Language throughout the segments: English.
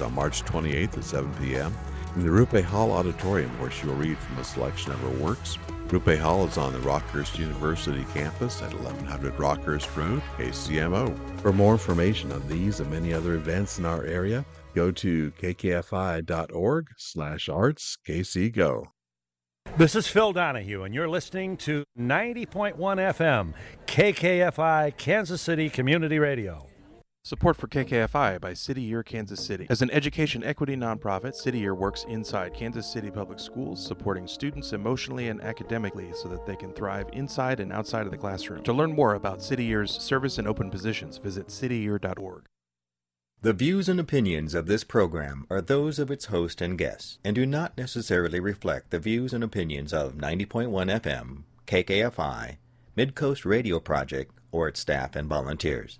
on March 28th at 7 p.m. in the Rupe Hall Auditorium, where she will read from a selection of her works. Rupe Hall is on the Rockhurst University campus at 1100 Rockhurst Road, KCMO. For more information on these and many other events in our area, go to kkfi.org slash arts kcgo. This is Phil Donahue, and you're listening to 90.1 FM, KKFI, Kansas City Community Radio. Support for KKFI by City Year Kansas City. As an education equity nonprofit, City Year works inside Kansas City Public Schools, supporting students emotionally and academically so that they can thrive inside and outside of the classroom. To learn more about City Year's service and open positions, visit cityyear.org. The views and opinions of this program are those of its host and guests and do not necessarily reflect the views and opinions of 90.1 FM, KKFI, Midcoast Radio Project, or its staff and volunteers.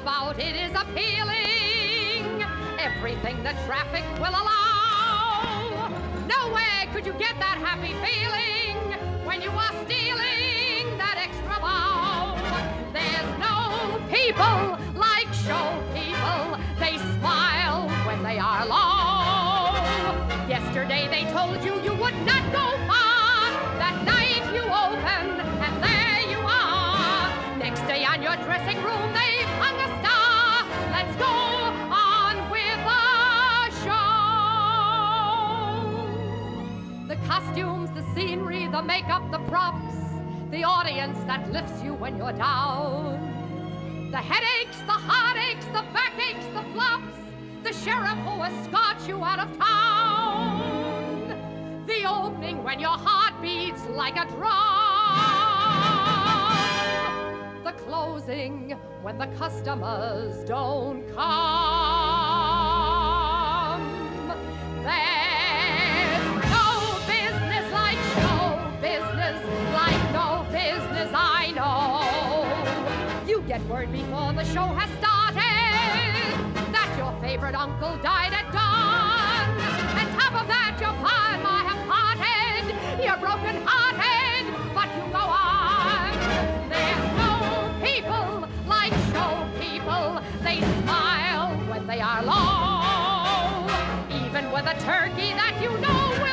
About it is appealing, everything the traffic will allow. Nowhere could you get that happy feeling when you are stealing that extra bow. There's no people like show people, they smile when they are low. Yesterday they told you you would not go far. That night you open and there you are. Next day on your dressing room they've costumes, the scenery, the makeup, the props, the audience that lifts you when you're down. The headaches, the heartaches, the backaches, the flops, the sheriff who escorts you out of town. The opening when your heart beats like a drum. Closing when the customers don't come. There's no business like show business, like no business I know. You get word before the show has started that your favorite uncle died at dawn. And top of that, your pa and have parted. You're broken hearted, low. Even with a turkey that you know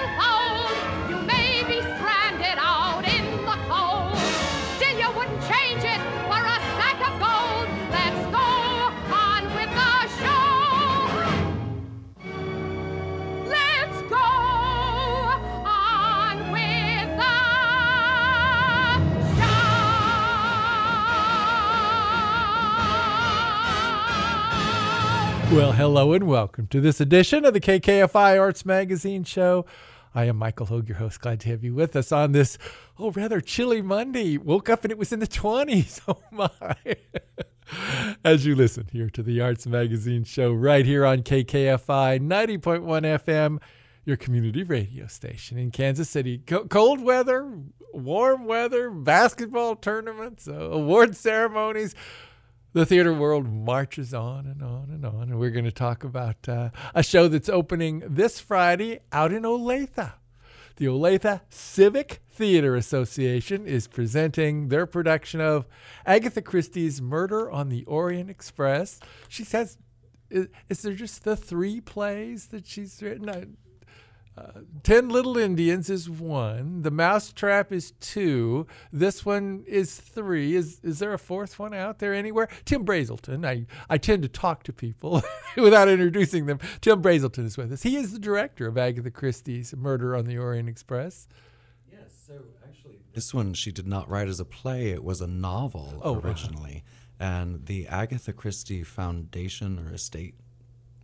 Well, hello and welcome to this edition of the KKFI Arts Magazine Show. I am Michael Hogue, your host. Glad to have you with us on this, oh, rather chilly Monday. Woke up and it was in the 20s. Oh, my. As you listen here to the Arts Magazine Show right here on KKFI 90.1 FM, your community radio station in Kansas City. Co- cold weather, warm weather, basketball tournaments, uh, award ceremonies the theater world marches on and on and on. And we're going to talk about uh, a show that's opening this Friday out in Olathe. The Olathe Civic Theater Association is presenting their production of Agatha Christie's Murder on the Orient Express. She says, is, is there just the three plays that she's written? I, uh, Ten Little Indians is one. The Mousetrap is two. This one is three. Is is there a fourth one out there anywhere? Tim Brazelton. I, I tend to talk to people without introducing them. Tim Brazelton is with us. He is the director of Agatha Christie's Murder on the Orient Express. Yes, so actually, this one she did not write as a play, it was a novel Oh, uh-huh. originally. And the Agatha Christie Foundation or estate,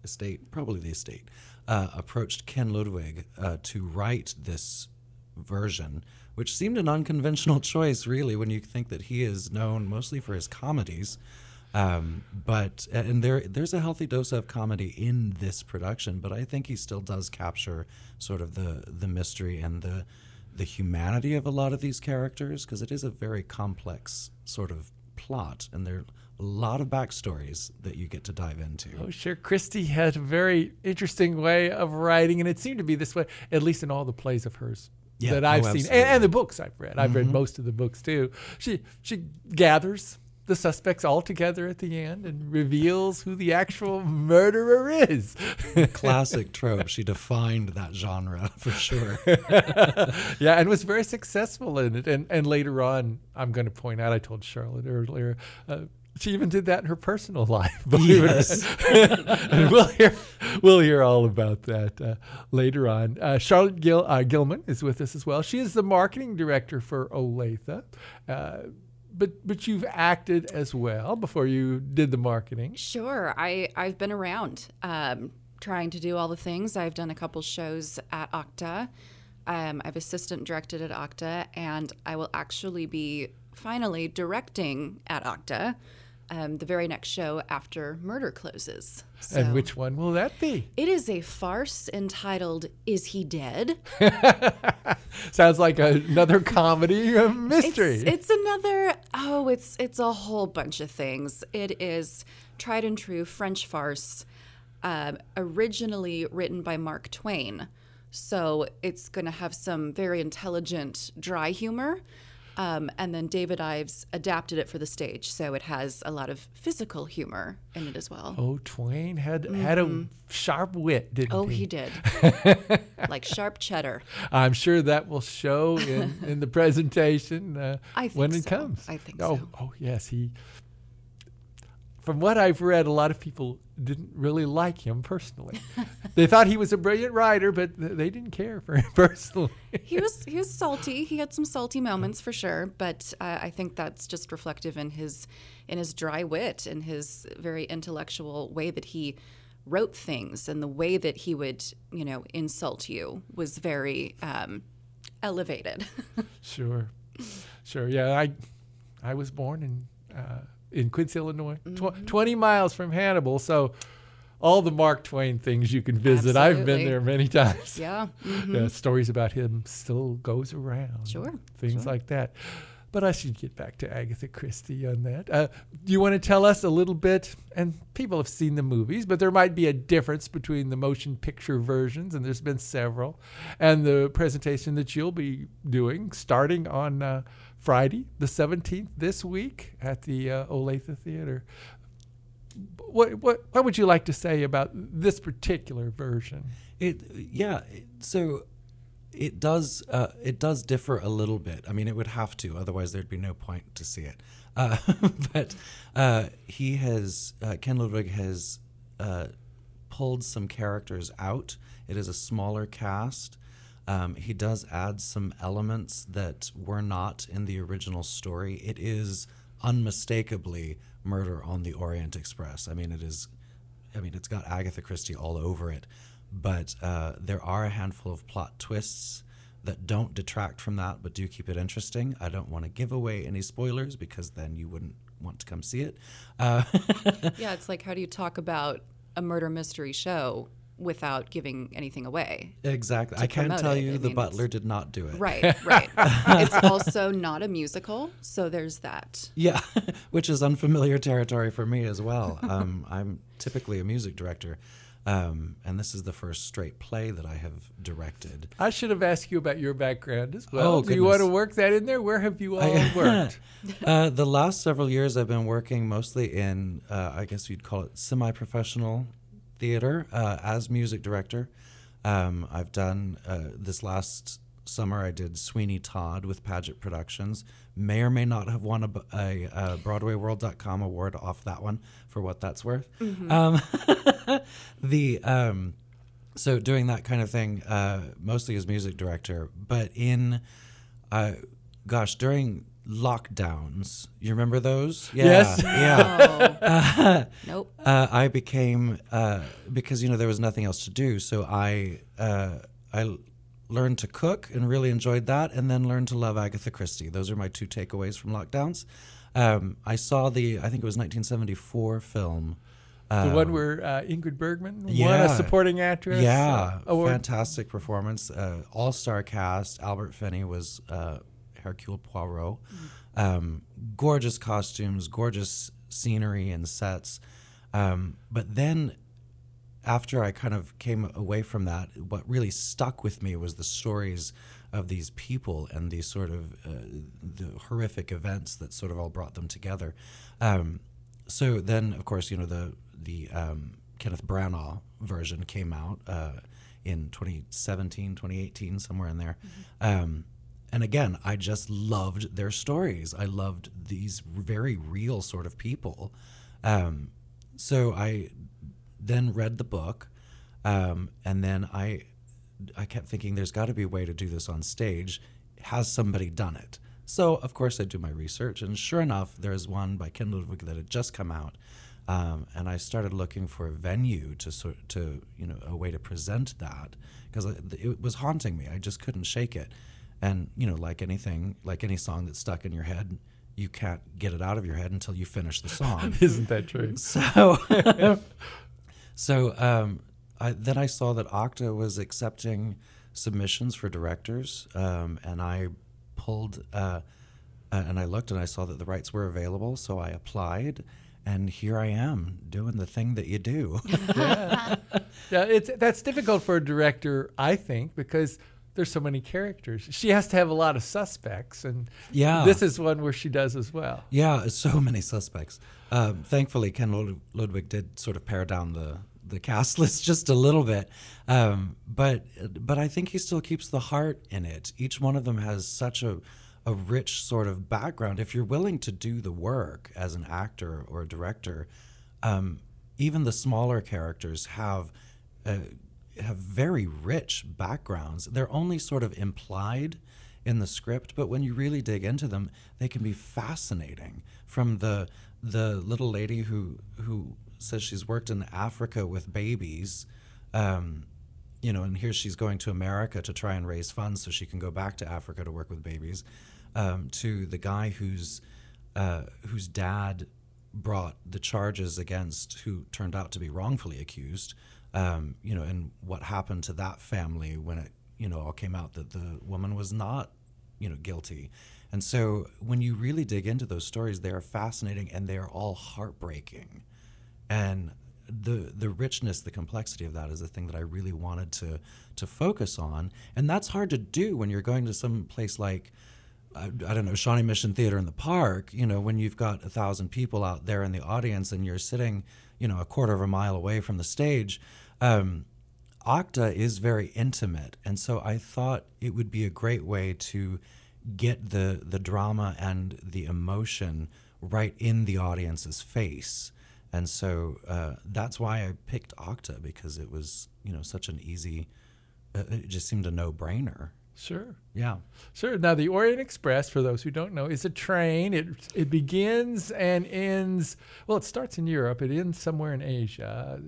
estate, probably the estate, uh, approached Ken Ludwig uh, to write this version, which seemed an unconventional choice, really, when you think that he is known mostly for his comedies. Um, but and there there's a healthy dose of comedy in this production, but I think he still does capture sort of the the mystery and the the humanity of a lot of these characters because it is a very complex sort of plot, and there are a lot of backstories that you get to dive into. Oh, sure. Christie had a very interesting way of writing, and it seemed to be this way, at least in all the plays of hers Yeah. that I've Oh, seen, and, and the books I've read. I've read most of the books too. She she gathers the suspects all together at the end and reveals who the actual murderer is. Classic trope. She defined that genre for sure. yeah, and was very successful in it. And and later on, I'm going to point out, I told Charlotte earlier. Uh, she even did that in her personal life. believe it and we'll hear, we'll hear all about that uh, later on. Uh, Charlotte Gil, uh, Gilman is with us as well. She is the marketing director for Olathe. Uh, but but you've acted as well before you did the marketing. Sure. I, I've been around um, trying to do all the things. I've done a couple shows at Octa. Um, I've assistant directed at Octa, and I will actually be finally directing at Octa um, the very next show after Murder closes. So And which one will that be? it is a farce entitled "Is He Dead?" Sounds like another comedy uh, mystery. It's, it's another. Oh, it's it's a whole bunch of things. It is tried and true French farce, um, originally written by Mark Twain. So it's going to have some very intelligent, dry humor. Um, and then David Ives adapted it for the stage, so it has a lot of physical humor in it as well. Oh, Twain had had a sharp wit, didn't Oh, he? Oh, he did. like sharp cheddar. I'm sure that will show in, in the presentation uh, when it comes. I think oh, so. Oh, yes. He. From what I've read, a lot of people didn't really like him personally. they thought he was a brilliant writer, but they didn't care for him personally. he was he was salty. He had some salty moments for sure, but uh, I think that's just reflective in his in his dry wit and his very intellectual way that he wrote things and the way that he would you know insult you was very um, elevated. Sure, sure. Yeah, I, I was born in uh, in Quincy, Illinois, Mm-hmm. twenty miles from Hannibal. So, all the Mark Twain things you can visit. I've been there many times. yeah. mhm. Yeah, stories about him still goes around. Sure, things like that. But I should get back to Agatha Christie on that. Uh, do you want to tell us a little bit? And people have seen the movies, but there might be a difference between the motion picture versions, and there's been several, and the presentation that you'll be doing starting on uh, Friday, the 17th, this week at the uh, Olathe Theater. What, what, what would you like to say about this particular version? It yeah. So it does uh, it does differ a little bit. I mean, it would have to, otherwise there'd be no point to see it. Uh, but uh, he has uh, Ken Ludwig has uh, pulled some characters out. It is a smaller cast. Um, he does add some elements that were not in the original story. It is unmistakably Murder on the Orient Express. I mean, it is I mean, it's got Agatha Christie all over it, but uh, there are a handful of plot twists that don't detract from that, but do keep it interesting. I don't want to give away any spoilers because then you wouldn't want to come see it. Uh, yeah, it's like how do you talk about a murder mystery show without giving anything away? exactly. I can promote tell it. you I the mean, butler did not do it. Right, right. it's also not a musical, so there's that. Yeah, which is unfamiliar territory for me as well. Um, I'm typically a music director, um, and this is the first straight play that I have directed. I should have asked you about your background as well. Oh, Do you want to work that in there? Where have you all worked? uh, the last several years, I've been working mostly in, uh, I guess you'd call it semi-professional theater uh, as music director. Um, I've done uh, this last summer. I did Sweeney Todd with Paget Productions. May or may not have won a uh BroadwayWorld.com award off that one for what that's worth. Um, the um, so doing that kind of thing uh, mostly as music director, but in uh, gosh during lockdowns, you remember those? Yeah, Yes. yeah. Nope. Uh, I became uh, because you know there was nothing else to do, so I uh, I l- learned to cook and really enjoyed that, and then learned to love Agatha Christie. Those are my two takeaways from lockdowns. Um, I saw the I think it was 1974 film the one Um, where uh, Ingrid Bergman won a supporting actress. Yeah, uh, award. fantastic performance. Uh, All star cast. Albert Finney was uh, Hercule Poirot. Um, gorgeous costumes, gorgeous scenery and sets. Um, but then, after I kind of came away from that, what really stuck with me was the stories of these people and these sort of uh, the horrific events that sort of all brought them together. Um, so then, of course, you know the the um, Kenneth Branagh version came out uh, in 2017, 2018, somewhere in there. Um, and again, I just loved their stories. I loved these very real sort of people. Um, so I then read the book, um, and then I I kept thinking there's got to be a way to do this on stage. Has somebody done it? So of course I do my research, and sure enough, there's one by Ken Ludwig that had just come out, um, and I started looking for a venue to sort to you know a way to present that because it was haunting me. I just couldn't shake it, and you know like anything, like any song that's stuck in your head, you can't get it out of your head until you finish the song. Isn't that true? So, so um, I, then I saw that Octa was accepting submissions for directors, um, and I pulled uh, uh, and I looked and I saw that the rights were available, so I applied, and here I am doing the thing that you do. yeah, it's that's difficult for a director, I think, because there's so many characters. She has to have a lot of suspects, and Yeah. this is one where she does as well. Yeah, so many suspects. Um, thankfully, Ken Lud- Ludwig did sort of pare down the, the cast list just a little bit, um, but but I think he still keeps the heart in it. Each one of them has such a a rich sort of background. If you're willing to do the work as an actor or a director, um, even the smaller characters have. Uh, have very rich backgrounds. They're only sort of implied in the script, but when you really dig into them, they can be fascinating. From the the little lady who who says she's worked in Africa with babies, um, you know, and here she's going to America to try and raise funds so she can go back to Africa to work with babies, um, to the guy whose uh, whose dad brought the charges against who turned out to be wrongfully accused um, you know, and what happened to that family when it, you know, all came out that the woman was not, you know, guilty. And so when you really dig into those stories, they are fascinating and they are all heartbreaking. And the the richness, the complexity of that is the thing that I really wanted to to focus on. And that's hard to do when you're going to some place like I, I don't know, Shawnee Mission Theater in the park, you know, when you've got a thousand people out there in the audience and you're sitting, you know, a quarter of a mile away from the stage, um, Octa is very intimate. And so I thought it would be a great way to get the, the drama and the emotion right in the audience's face. And so uh, that's why I picked Octa because it was, you know, such an easy, uh, it just seemed a no brainer. Sure. Yeah. Sure. Now, the Orient Express, for those who don't know, is a train. It it begins and ends. Well, it starts in Europe. It ends somewhere in Asia.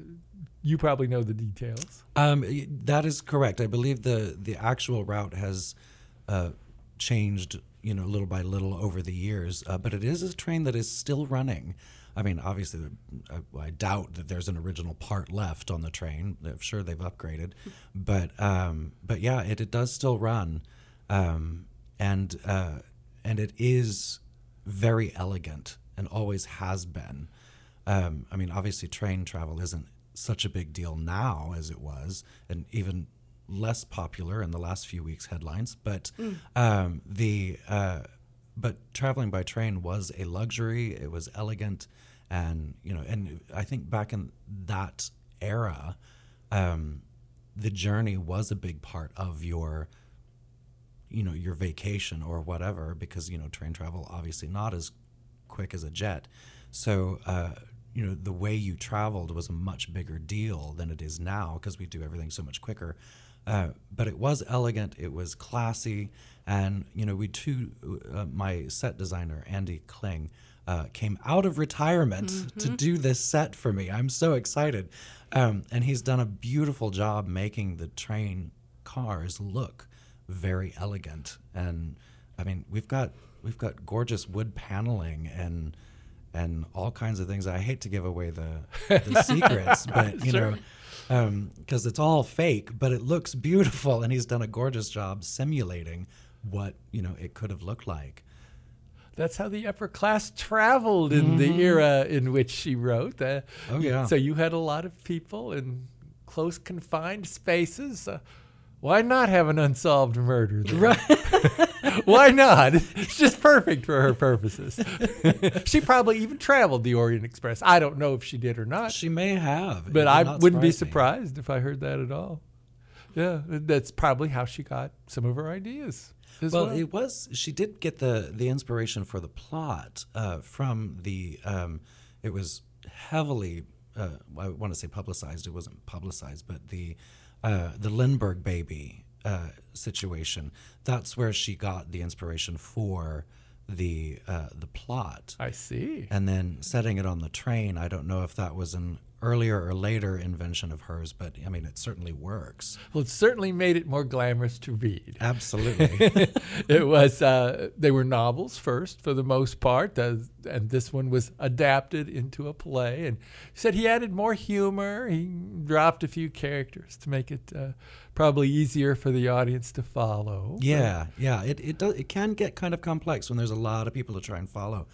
You probably know the details. Um, that is correct. I believe the the actual route has uh, changed, you know, little by little over the years. Uh, but it is a train that is still running. I mean, obviously, I, I doubt that there's an original part left on the train. I'm sure they've upgraded, but um, but yeah, it, it does still run, um, and uh, and it is very elegant and always has been. Um, I mean, obviously, train travel isn't such a big deal now as it was, and even less popular in the last few weeks' headlines. But um, the uh, but traveling by train was a luxury. It was elegant, and you know, and I think back in that era, um, the journey was a big part of your you know your vacation or whatever because you know train travel obviously not as quick as a jet so uh, you know the way you traveled was a much bigger deal than it is now because we do everything so much quicker. Uh, but it was elegant it was classy and you know we too uh, my set designer andy kling uh, came out of retirement to do this set for me. I'm so excited. Um, and he's done a beautiful job making the train cars look very elegant. And i mean we've got we've got gorgeous wood paneling and and all kinds of things. I hate to give away the, the secrets, but you know, because it's all fake, but it looks beautiful, and he's done a gorgeous job simulating what you know it could have looked like. That's how the upper class traveled in the era in which she wrote. Uh, Oh, yeah. So you had a lot of people in close, confined spaces. Uh, why not have an unsolved murder? There? why not? It's just perfect for her purposes. she probably even traveled the Orient Express. I don't know if she did or not, She may have, but I wouldn't be surprise me. surprised if I heard that at all. Yeah, that's probably how she got some of her ideas. as Well, well. it was. She did get the the inspiration for the plot uh, from the. Um, it was heavily. Uh, I want to say publicized. It wasn't publicized, but the uh, the Lindbergh baby uh, situation. That's where she got the inspiration for the uh, the plot. I see. And then setting it on the train. I don't know if that was an earlier or later invention of hers, but I mean, it certainly works. Well, it certainly made it more glamorous to read. Absolutely. it was uh, they were novels first for the most part, uh, and this one was adapted into a play. And he said he added more humor. He dropped a few characters to make it uh, probably easier for the audience to follow. Yeah, yeah. It it does it can get kind of complex when there's a lot of people to try and follow.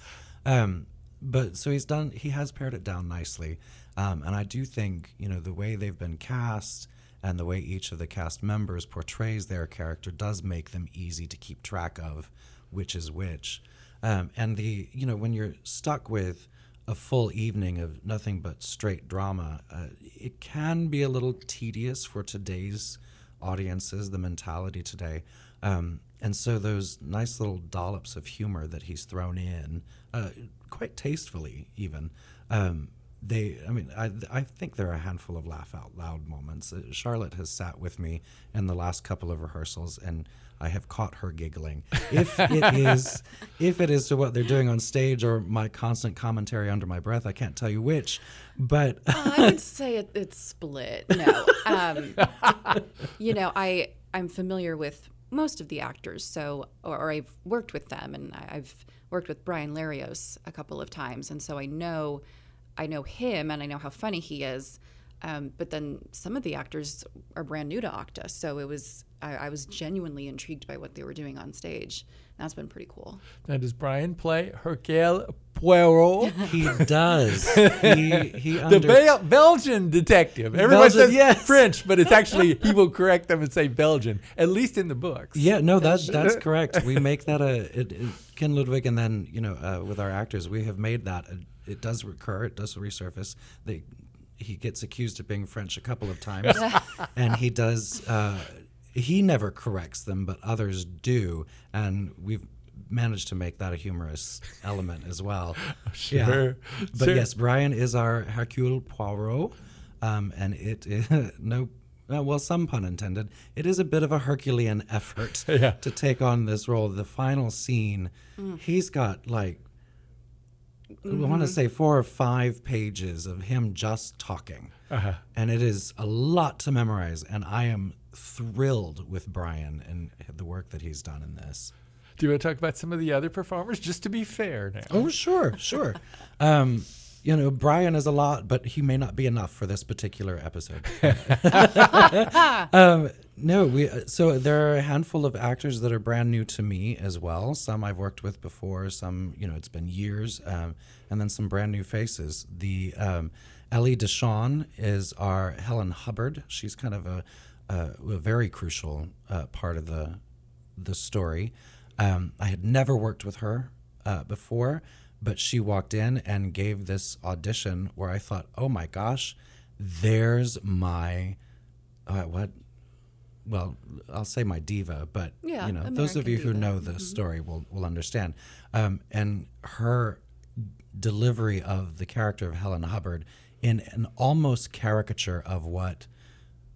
Um, but so he's done he has pared it down nicely. Um, and I do think, you know, the way they've been cast and the way each of the cast members portrays their character does make them easy to keep track of which is which. Um, and the you know, when you're stuck with a full evening of nothing but straight drama, uh, it can be a little tedious for today's audiences, the mentality today. Um, and so those nice little dollops of humor that he's thrown in, uh, quite tastefully even, um, they, I mean, I, I think there are a handful of laugh out loud moments. Uh, Charlotte has sat with me in the last couple of rehearsals, and I have caught her giggling. If it is, if it is to what they're doing on stage or my constant commentary under my breath, I can't tell you which. But I would say it, it's split. No, um, you know, I I'm familiar with most of the actors, so or, or I've worked with them, and I- I've worked with Brian Larios a couple of times, and so I know I know him, and I know how funny he is. Um, but then some of the actors are brand new to Octa, so it was I, I was genuinely intrigued by what they were doing on stage. That's been pretty cool. Now, does Brian play Hercule Poirot? he does. He he The under- Bel- Belgian detective. Everyone Belgian, says yes. French, but it's actually he will correct them and say Belgian, at least in the books. Yeah, no, that's that's correct. We make that a it, it, Ken Ludwig, and then you know uh, with our actors, we have made that. A, it does recur. It does resurface. They, he gets accused of being French a couple of times, and he does. Uh, he never corrects them, but others do, and we've managed to make that a humorous element as well. Sure, But sure. yes, Brian is our Hercule Poirot, um, and it is no. uh, Well, some pun intended. It is a bit of a Herculean effort Yeah. to take on this role. The final scene, he's got like I want to say four or five pages of him just talking, Uh-huh. and it is a lot to memorize. And I am thrilled with Brian and the work that he's done in this. Do you want to talk about some of the other performers, just to be fair now? Oh, sure, sure. um, you know, Brian is a lot, but he may not be enough for this particular episode. um, no, we. uh, So there are a handful of actors that are brand new to me as well. Some I've worked with before. Some, you know, it's been years, um, and then some brand new faces. The um, Ellie Deshawn is our Helen Hubbard. She's kind of a, a, a very crucial uh, part of the the story. Um, I had never worked with her uh, before, but she walked in and gave this audition where I thought, oh my gosh, there's my uh, what? Well, I'll say my diva, but Yeah, you know, those of American you who know the story will will understand. Um, and her delivery of the character of Helen Hubbard in an almost caricature of what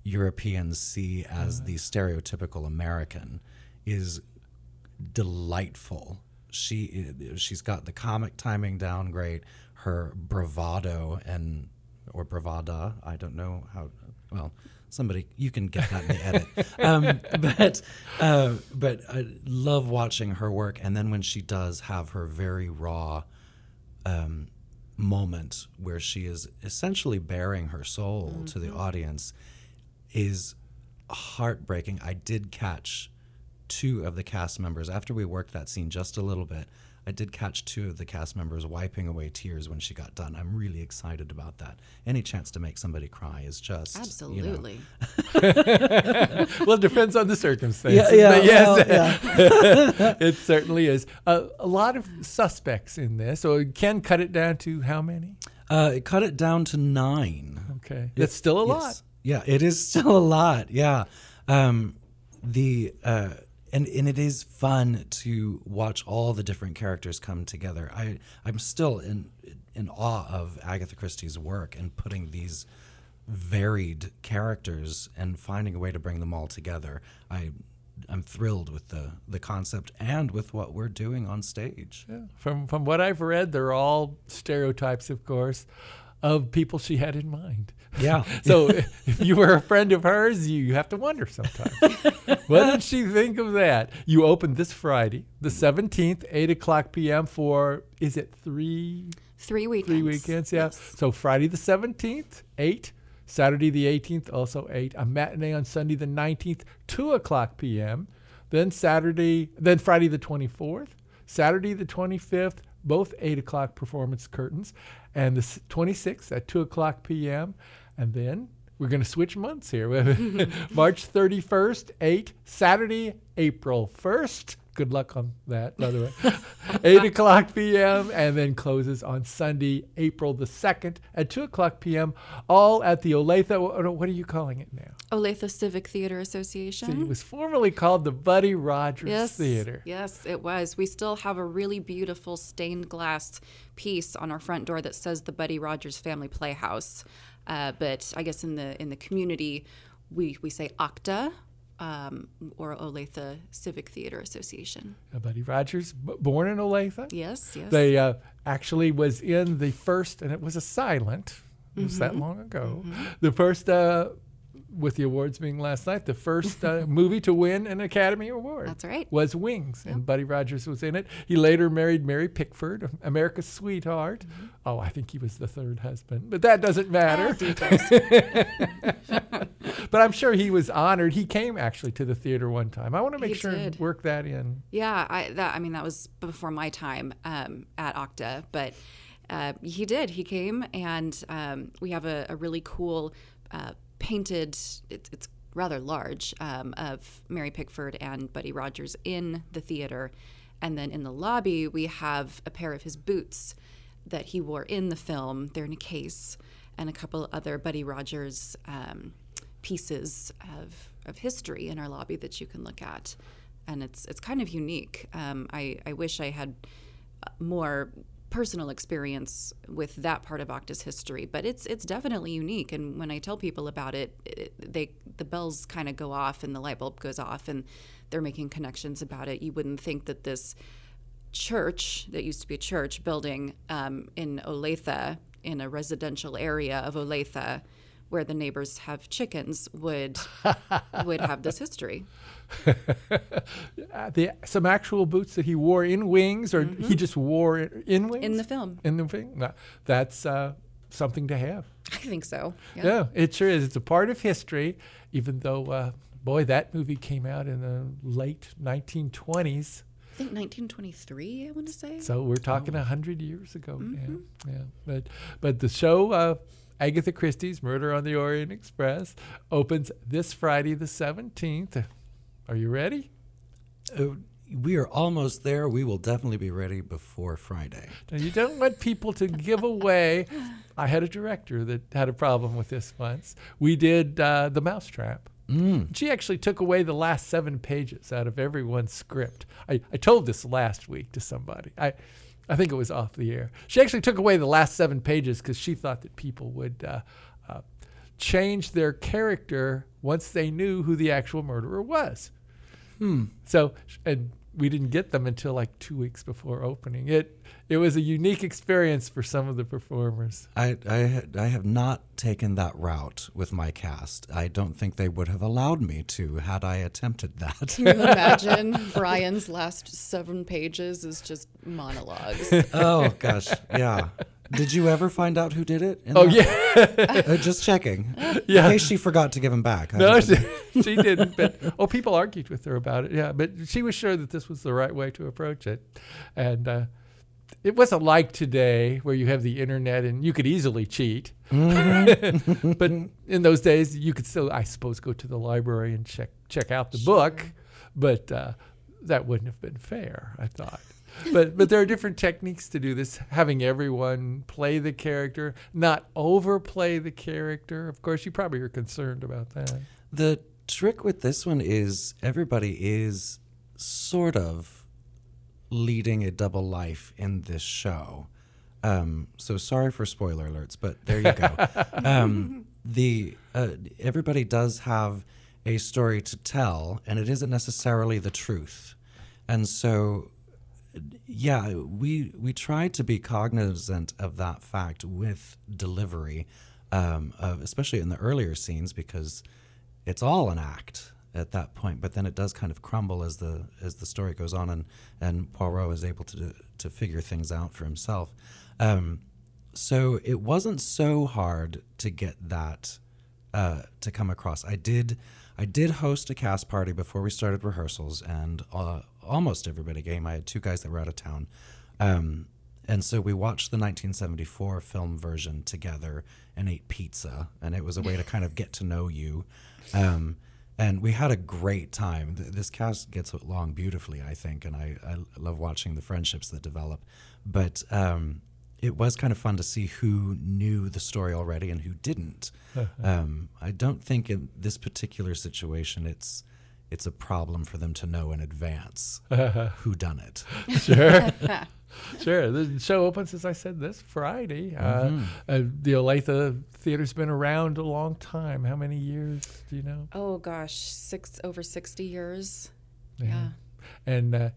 Europeans see as the stereotypical American is delightful. She she's got the comic timing down great. Her bravado and or bravada, I don't know how. Well, somebody you can get that in the edit. Um, but uh, but I love watching her work, and then when she does have her very raw um, moment where she is essentially bearing her soul to the audience is heartbreaking. I did catch two of the cast members after we worked that scene just a little bit. I did catch two of the cast members wiping away tears when she got done. I'm really excited about that. Any chance to make somebody cry is just you know, Absolutely. well, it depends on the circumstances. Yeah, yeah, but yes, well, it certainly is. Uh, a lot of suspects in this. So Ken cut it down to how many? Uh, it cut it down to nine. Okay, that's still a lot. Yes. Yeah, it is still a lot. Yeah. Um, the uh, and and it is fun to watch all the different characters come together. I I'm still in in awe of Agatha Christie's work and putting these varied characters and finding a way to bring them all together. I I'm thrilled with the the concept and with what we're doing on stage. Yeah. From from what I've read, they're all stereotypes, of course, of people she had in mind. Yeah. So if you were a friend of hers, you have to wonder sometimes. what did she think of that? You open this Friday, the 17th, 8 o'clock p.m. for, is it three? Three weekends. Three weekends, yeah. Yes. So Friday the 17th, 8. Saturday the 18th, also 8. A matinee on Sunday the 19th, 2 o'clock p.m. Then Saturday, then Friday the 24th. Saturday the 25th, both 8 o'clock performance curtains. And the 26th at 2 o'clock p.m. And then we're going to switch months here. March 31st, 8. Saturday, April 1st. Good luck on that, by the way. 8 o'clock p.m. and then closes on Sunday, April the 2nd at 2 o'clock p.m. All at the Olathe. What are you calling it now? Olathe Civic Theater See, Association. it was formerly called the Buddy Rogers Yes. Theater. Yes, it was. We still have a really beautiful stained glass piece on our front door that says the Buddy Rogers Family Playhouse. Uh, but I guess in the in the community, we we say Octa um, or Olathe Civic Theater Association. Uh, Buddy Rogers, b- born in Olathe. Yes, yes. They uh, actually was in the first, and it was a silent. It was Mm-hmm. that long ago. The first, uh, with the awards being last night, the first uh, movie to win an Academy Award. That's right. Was Wings, and Buddy Rogers was in it. He later married Mary Pickford, America's sweetheart. Mm-hmm. Oh, I think he was the third husband, but that doesn't matter. but I'm sure he was honored. He came actually to the theater one time. I want to make He sure and work that in. Yeah, I that I mean that was before my time um, at Octa, but uh, he did. He came, and um, we have a, a really cool uh, painted. It's, it's rather large um, of Mary Pickford and Buddy Rogers in the theater, and then in the lobby we have a pair of his boots that he wore in the film. They're in a case, and a couple other Buddy Rogers. Um, pieces of, of history in our lobby that you can look at and it's it's kind of unique. Um, I I wish I had uh, more personal experience with that part of Octa's history, but it's it's definitely unique. And when I tell people about it, it they the bells kind of go off and the light bulb goes off, and they're making connections about it. You wouldn't think that this church that used to be a church building um, in Olathe, in a residential area of Olathe, where the neighbors have chickens, would would have this history. uh, the some actual boots that he wore in Wings, or he just wore in Wings Mm-hmm. In the film. In the film, No, that's uh, something to have. I think so. Yeah. it sure is. It's a part of history, even though, uh, boy, that movie came out in the late 1920s. I think 1923. I want to say. So we're talking a hundred years ago. Yeah, yeah. But but the show, uh, Agatha Christie's Murder on the Orient Express, opens this Friday the 17th. Are you ready? Uh, we are almost there. We will definitely be ready before Friday. Now, you don't want people to give away. I had a director that had a problem with this once. We did uh, The Mousetrap. Mm. She actually took away the last seven pages out of everyone's script. I, I told this last week to somebody. I, I think it was off the air. She actually took away the last seven pages because she thought that people would uh, uh, change their character once they knew who the actual murderer was. So, and we didn't get them until like two weeks before opening. It it was a unique experience for some of the performers. I, I, I have not taken that route with my cast. I don't think they would have allowed me to had I attempted that. Can you imagine Brian's last seven pages is just monologues? oh gosh, yeah, Did you ever find out who did it? Oh yeah, Uh, just checking. Yeah. In case she forgot to give him back. I no, she, she didn't. But oh, people argued with her about it. Yeah, but she was sure that this was the right way to approach it, and uh, it wasn't like today where you have the internet and you could easily cheat. but in those days, you could still, I suppose, go to the library and check check out the book, but uh, that wouldn't have been fair. I thought. But but there are different techniques to do this. Having everyone play the character, not overplay the character. Of course, you probably are concerned about that. The trick with this one is everybody is sort of leading a double life in this show. Um, so sorry for spoiler alerts, but there you go. um, the uh, everybody does have a story to tell, and it isn't necessarily the truth. And so, yeah, we we try to be cognizant of that fact with delivery, um, of, especially in the earlier scenes, because it's all an act at that point. But then it does kind of crumble as the as the story goes on, and and Poirot is able to to figure things out for himself. Um, so it wasn't so hard to get that uh, to come across. I did I did host a cast party before we started rehearsals, and uh, almost everybody came. I had two guys that were out of town. Um, and so we watched the 1974 film version together and ate pizza, and it was a way to kind of get to know you. Um, and we had a great time. This cast gets along beautifully, I think, and I, I love watching the friendships that develop. But um, it was kind of fun to see who knew the story already and who didn't. um, I don't think in this particular situation it's it's a problem for them to know in advance who done it. Sure. sure. The show opens, as I said, this Friday. Uh, uh, the Olathe Theater's been around a long time. How many years do you know? Oh gosh, six over sixty years. Yeah. And uh,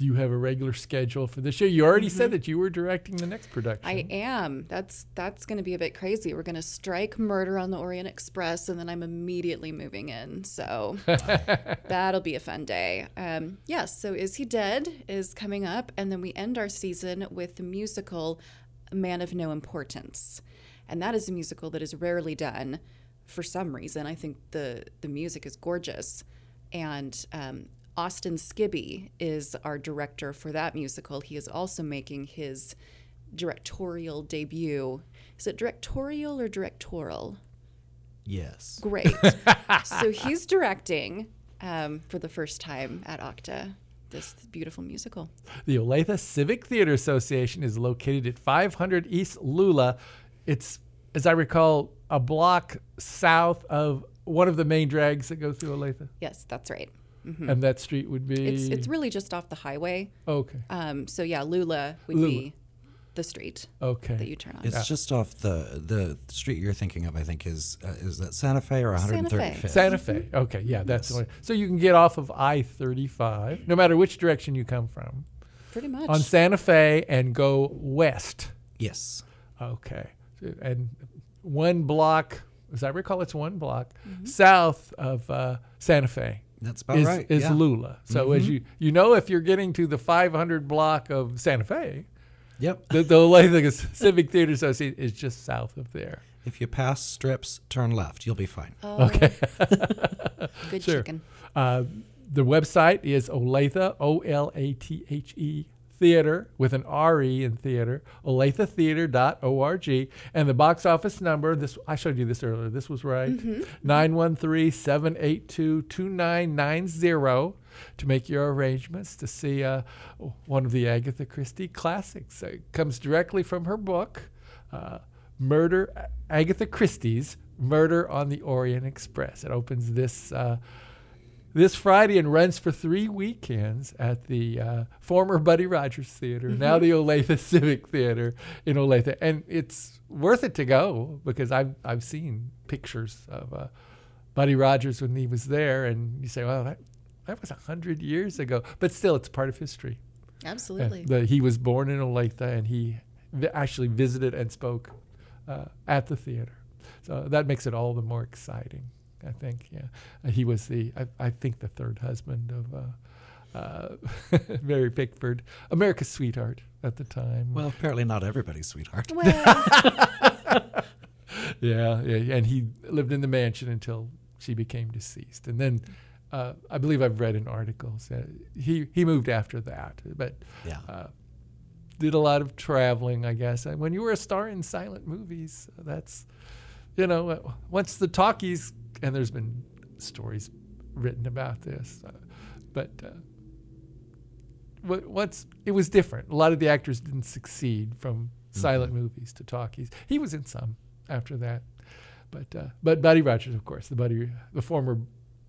do you have a regular schedule for this show? You already said that you were directing the next production. I am. That's that's going to be a bit crazy. We're going to strike Murder on the Orient Express, and then I'm immediately moving in. So that'll be a fun day. Um, yes. so Is He Dead is coming up, and then we end our season with the musical Man of No Importance, and that is a musical that is rarely done. For some reason, I think the the music is gorgeous, and um, Austin Skibby is our director for that musical. He is also making his directorial debut. Is it directorial or directorial? Yes. Great. so he's directing um, for the first time at Octa this beautiful musical. The Olathe Civic Theater Association is located at 500 East Lula. It's, as I recall, a block south of one of the main drags that goes through Olathe. Yes, that's right. And that street would be. It's it's really just off the highway. okay. Um, so yeah, Lula would Lula. be the street Okay. that you turn on. It's just off the the street you're thinking of. I think is uh, is that Santa Fe or Santa 135th? Santa Fe. Okay, yeah, that's the one. So you can get off of I 35, no matter which direction you come from, Pretty much. on Santa Fe and go west. Yes. Okay. And one block, as I recall, it's one block south of uh, Santa Fe. That's about is, right. is yeah. Lula. So as you you know, if you're getting to the 500 block of Santa Fe, Yep. the, the Olathe Civic Theater Association is just south of there. If you pass strips, turn left. You'll be fine. Oh, Okay. good Sure. chicken. Uh, the website is Olathe, O L A T H E theater with an R E in theater, olathetheater.org. And the box office number, this I showed you this earlier. This was right. 913 782 2990 to make your arrangements to see uh, one of the Agatha Christie classics. It comes directly from her book, uh, Murder, Agatha Christie's Murder on the Orient Express. It opens this. Uh, this Friday and runs for three weekends at the uh, former Buddy Rogers Theater, now the Olathe Civic Theater in Olathe, and it's worth it to go because I've I've seen pictures of uh, Buddy Rogers when he was there, and you say, well, that, that was a hundred years ago, but still, it's part of history. Absolutely. the, he was born in Olathe, and he vi- actually visited and spoke uh, at the theater, so that makes it all the more exciting. I think, yeah. Uh, he was the, I, I think, the third husband of uh, uh, Mary Pickford, America's sweetheart at the time. Well, apparently not everybody's sweetheart. yeah, yeah, and he lived in the mansion until she became deceased, and then. Uh, I believe I've read in articles that he, he moved after that, but Yeah. uh, did a lot of traveling, I guess. And when you were a star in silent movies, that's, you know, uh, once the talkies, and there's been stories written about this, uh, but uh, once it was different. A lot of the actors didn't succeed from silent movies to talkies. He was in some after that, but uh, but Buddy Rogers, of course, the Buddy, the former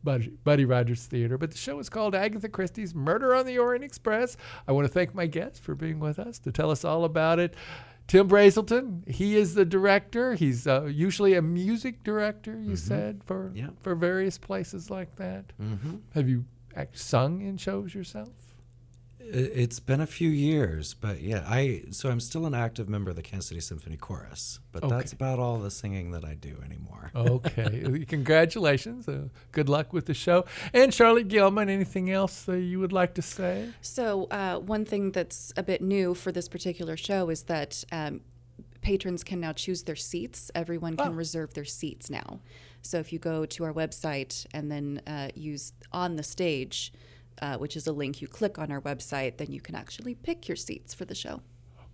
Buddy, Buddy Rogers Theater. But the show is called Agatha Christie's Murder on the Orient Express. I want to thank my guests for being with us to tell us all about it. Tim Brazelton, he is the director. He's uh, usually a music director, you said, for Yeah. for various places like that. Mm-hmm. Have you act- sung in shows yourself? It's been a few years, but yeah, I so I'm still an active member of the Kansas City Symphony Chorus, but that's about all the singing that I do anymore. Okay. Congratulations. Uh, good luck with the show. And Charlotte Gilman, anything else uh, you would like to say? So, uh, one thing that's a bit new for this particular show is that um, patrons can now choose their seats. Everyone can Oh. reserve their seats now. So, if you go to our website and then uh, use on the stage, uh, which is a link you click on our website, then you can actually pick your seats for the show.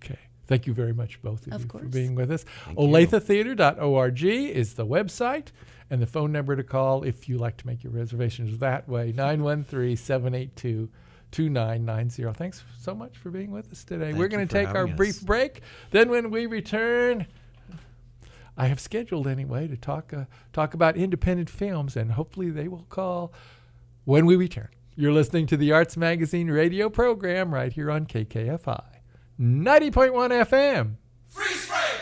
Okay. Thank you very much, both of, Of you, for being with us. OlatheTheater.org is the website, and the phone number to call if you like to make your reservations that way 913 782 2990. Thanks so much for being with us today. Thank We're going to take our having brief break. Then, when we return, I have scheduled anyway to talk uh, talk about independent films, and hopefully they will call when we return. You're listening to the Arts Magazine radio program right here on KKFI 90.1 FM. Freeze Frame!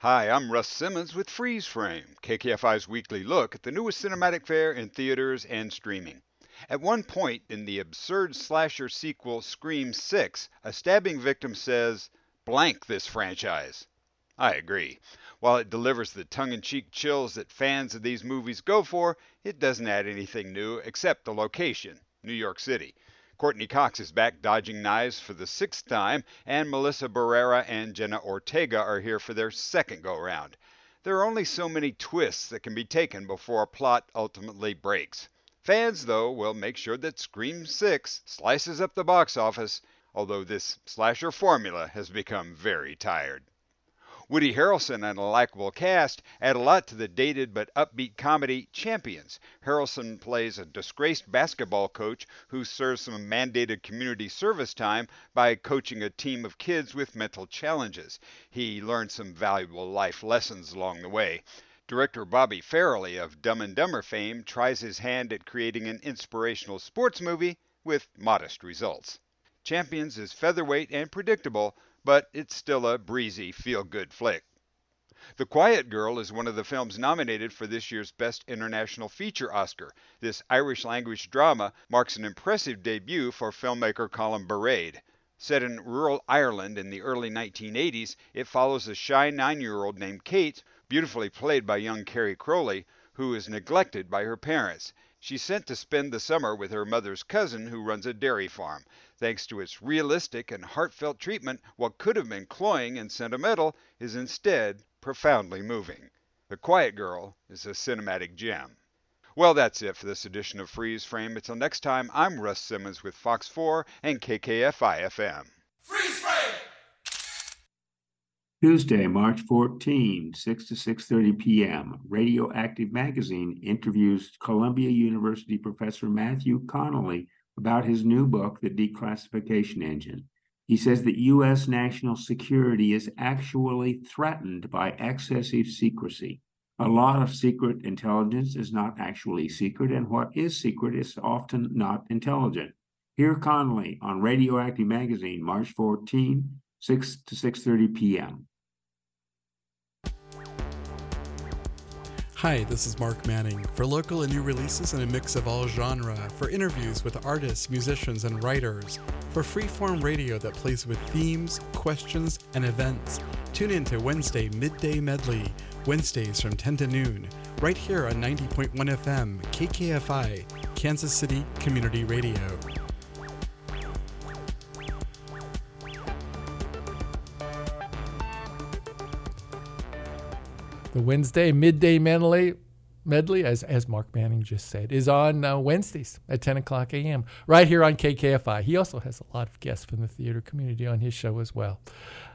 Hi, I'm Russ Simmons with Freeze Frame, KKFI's weekly look at the newest cinematic fare in theaters and streaming. At one point in the absurd slasher sequel Scream 6, a stabbing victim says, blank this franchise. I agree. While it delivers the tongue in cheek chills that fans of these movies go for, it doesn't add anything new except the location New York City. Courteney Cox is back dodging knives for the sixth time, and Melissa Barrera and Jenna Ortega are here for their second go round. There are only so many twists that can be taken before a plot ultimately breaks. Fans, though, will make sure that Scream 6 slices up the box office, although this slasher formula has become very tired. Woody Harrelson and a likable cast add a lot to the dated but upbeat comedy Champions. Harrelson plays a disgraced basketball coach who serves some mandated community service time by coaching a team of kids with mental challenges. He learns some valuable life lessons along the way. Director Bobby Farrelly of Dumb and Dumber fame tries his hand at creating an inspirational sports movie with modest results. Champions is featherweight and predictable, but it's still a breezy, feel good flick. The Quiet Girl is one of the films nominated for this year's Best International Feature Oscar. This Irish language drama marks an impressive debut for filmmaker Colm Bairéad. Set in rural Ireland in the early 1980s, it follows a shy nine year old named Kate, beautifully played by young Carrie Crowley, who is neglected by her parents. She's sent to spend the summer with her mother's cousin who runs a dairy farm. Thanks to its realistic and heartfelt treatment, what could have been cloying and sentimental is instead profoundly moving. The Quiet Girl is a cinematic gem. Well, that's it for this edition of Freeze Frame. Until next time, I'm Russ Simmons with Fox 4 and KKFI FM. Tuesday, March 14, 6 to 6:30 p.m. Radioactive Magazine interviews Columbia University professor Matthew Connelly about his new book, The Declassification Engine. He says that U.S. national security is actually threatened by excessive secrecy. A lot of secret intelligence is not actually secret, and what is secret is often not intelligent. Hear Connelly on Radioactive Magazine, March 14, 6 to 6:30 p.m. Hi, this is Mark Manning. For local and new releases and a mix of all genre, for interviews with artists, musicians, and writers, for freeform radio that plays with themes, questions, and events, tune in to Wednesday Midday Medley, Wednesdays from 10 to noon, right here on 90.1 FM, KKFI, Kansas City Community Radio. The Wednesday midday medley, medley as, as Mark Manning just said, is on uh, Wednesdays at 10 o'clock a.m. right here on KKFI. He also has a lot of guests from the theater community on his show as well.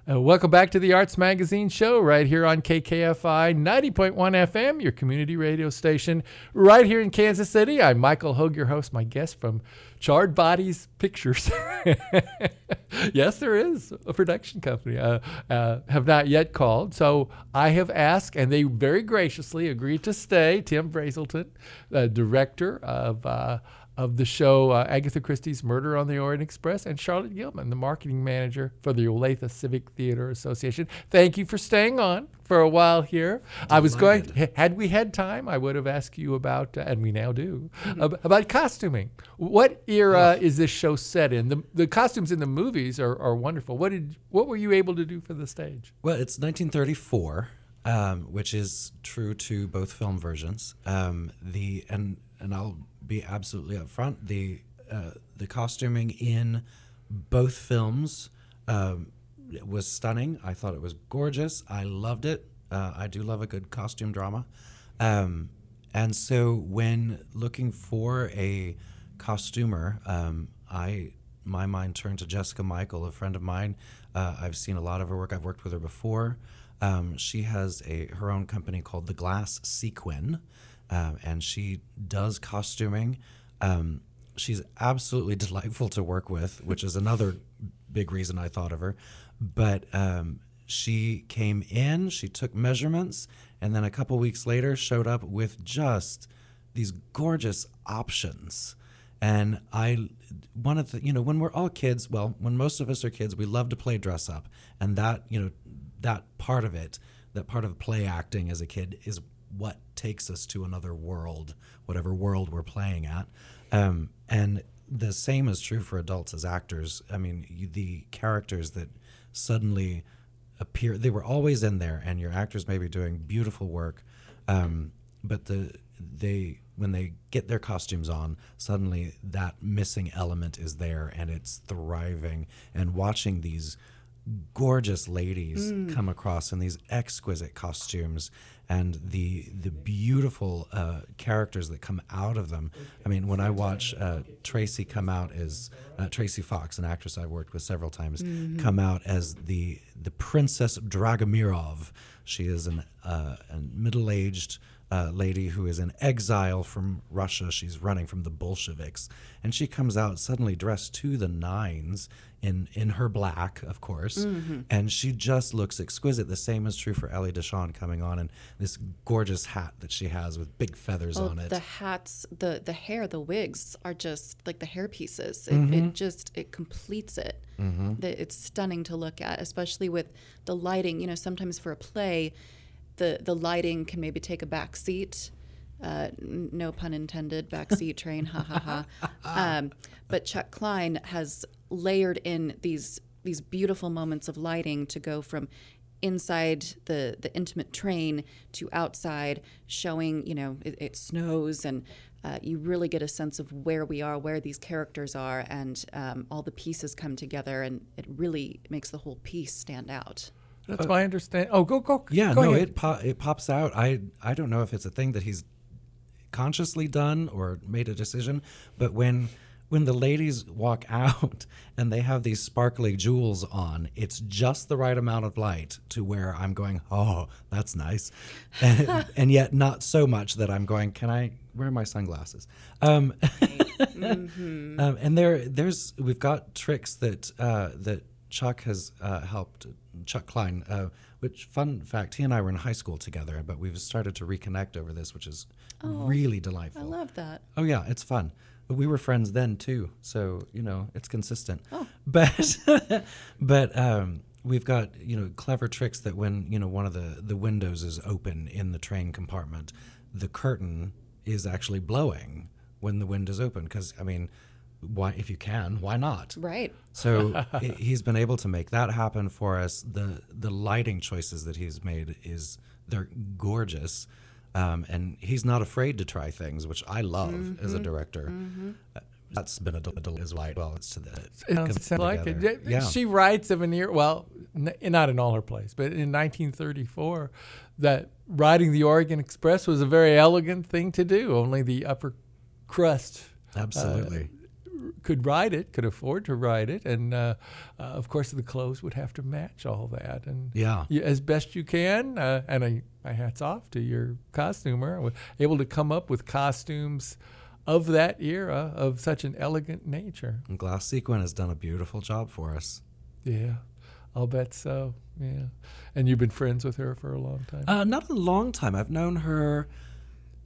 Uh, welcome back to the Arts Magazine show right here on KKFI 90.1 FM, your community radio station right here in Kansas City. I'm Michael Hogue, your host, my guest from Charred Bodies Pictures. yes, there is a production company. Uh, uh, have not yet called. So I have asked, and they very graciously agreed to stay. Tim Brazelton, the director of uh, of the show uh, Agatha Christie's Murder on the Orient Express, and Charlotte Gilman, the marketing manager for the Olathe Civic Theater Association. Thank you for staying on for a while here. I was going, had we had time, I would have asked you about, uh, and we now do, ab- about costuming. What era is this show set in? The, the costumes in the movies are, are wonderful. What did what were you able to do for the stage? Well, it's 1934, um, which is true to both film versions. Um, the and and I'll be absolutely upfront. The uh, the costuming in both films um, was stunning. I thought it was gorgeous. I loved it. Uh, I do love a good costume drama. Um, and so when looking for a costumer, um, I my mind turned to Jessica Michael, a friend of mine. Uh, I've seen a lot of her work. I've worked with her before. Um, she has a her own company called The Glass Sequin, um, and she does costuming. Um, she's absolutely delightful to work with, which is another big reason I thought of her. But um, she came in, she took measurements, and then a couple weeks later showed up with just these gorgeous options. And I, one of the, you know, when we're all kids, well, when most of us are kids, we love to play dress up. And that, you know, that part of it, that part of play acting as a kid is what takes us to another world, whatever world we're playing at. Um, and the same is true for adults as actors. I mean, you, the characters that suddenly appear, they were always in there, and your actors may be doing beautiful work, um, but the they when they get their costumes on, suddenly that missing element is there, and it's thriving. And watching these gorgeous ladies Mm. come across in these exquisite costumes and the the beautiful uh, characters that come out of them. I mean, when I watch uh, Tracy come out as uh, Tracy Fox, an actress I've worked with several times, Mhm. come out as the the Princess Dragomirov. She is an uh, a middle aged. Uh, lady who is in exile from Russia. She's running from the Bolsheviks, and she comes out suddenly dressed to the nines in in her black, of course, Mhm. and she just looks exquisite. The same is true for Ellie Deschamps coming on and this gorgeous hat that she has with big feathers Oh, on it. The hats, the the hair, the wigs are just like the hair pieces. It, Mhm. it just it completes it. Mhm. The- It's stunning to look at, especially with the lighting. You know, sometimes for a play, the the lighting can maybe take a back seat. Uh, n- no pun intended. Backseat train. Ha ha ha. Um, but Chuck Klein has layered in these these beautiful moments of lighting to go from inside the the intimate train to outside, showing you know it, it snows and. Uh, you really get a sense of where we are, where these characters are, and um, all the pieces come together, and it really makes the whole piece stand out. That's my understanding. Oh, go go. Yeah, go no, ahead. it po- it pops out. I I don't know if it's a thing that he's consciously done or made a decision, but when when the ladies walk out and they have these sparkly jewels on, it's just the right amount of light to where I'm going, oh, that's nice, and, and yet not so much that I'm going, can I? Where are my sunglasses? Um, Mhm. um, and there, there's we've got tricks that uh, that Chuck has uh, helped. Chuck Klein, uh, which fun fact, he and I were in high school together, but we've started to reconnect over this, which is Oh, really delightful. I love that. Oh yeah, it's fun. But we were friends then too, so you know it's consistent. Oh. But but um, we've got you know clever tricks that when you know one of the the windows is open in the train compartment, the curtain is actually blowing when the wind is open. Because I mean, why if you can, why not? Right. So he- he's been able to make that happen for us. The the lighting choices that he's made is they're gorgeous. Um, and he's not afraid to try things, which I love as a Mhm. director. Mhm. Uh, that's been a del- as well. Well, it's to the It sounds like it. Yeah, She writes of an era, well, n- not in all her plays, but in 1934, that riding the Orient Express was a very elegant thing to do. Only the upper crust uh, Absolutely. Could ride it, could afford to ride it, and uh, uh, of course the clothes would have to match all that. And Yeah. you, as best you can, uh, and I, my hats off to your costumer, able to come up with costumes of that era of such an elegant nature. And Glass Sequin has done a beautiful job for us. Yeah, I'll bet so. Yeah, and you've been friends with her for a long time. Uh, not a long time. I've known her.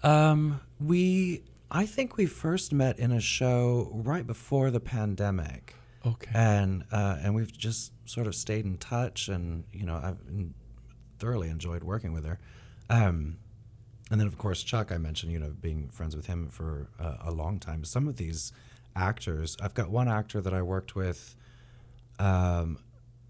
Um, we, I think we first met in a show right before the pandemic. Okay. And uh, and we've just sort of stayed in touch, and you know I've thoroughly enjoyed working with her. Um, and then of course Chuck, I mentioned, you know, being friends with him for uh, a long time. Some of these actors, I've got one actor that I worked with. Um,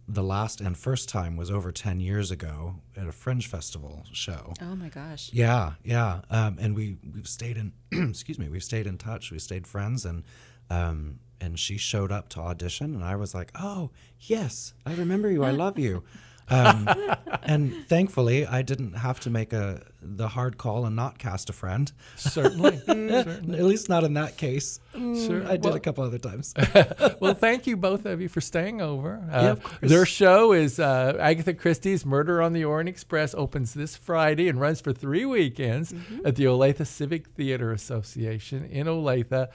the last and first time was over 10 years ago at a Fringe Festival show. Oh my gosh. Yeah, yeah. Um, and we, we've stayed in, excuse me, we've stayed in touch. We stayed friends. And, um, and she showed up to audition and I was like, oh, yes, I remember you. I love you. Um, and thankfully, I didn't have to make a the hard call and not cast a friend. Certainly, certainly. At least not in that case. Sure. I did Well- a couple other times. well, thank you both of you for staying over. Uh, Yeah, of course. Their show is uh, Agatha Christie's Murder on the Orient Express opens this Friday and runs for three weekends at the Olathe Civic Theater Association in Olathe.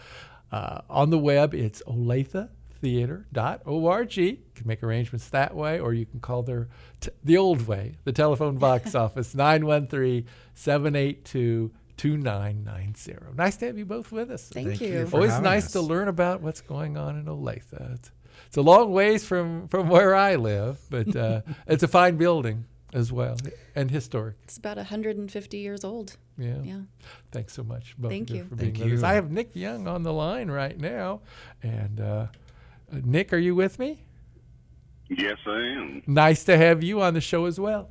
Uh, on the web, it's olathe.theater.org. You can make arrangements that way, or you can call their t- the old way, the telephone box office, 913 782 2990. Nice to have you both with us. Thank Thank you. you for Always nice us. to learn about what's going on in Olathe. It's, it's a long ways from, from where I live, but uh, it's a fine building as well and historic. It's about 150 years old. Yeah. Yeah. Thanks so much, both Thank of you, you. for being Thank with us. you. I have Nick Young on the line right now, and uh, Nick, are you with me? Yes, I am. Nice to have you on the show as well.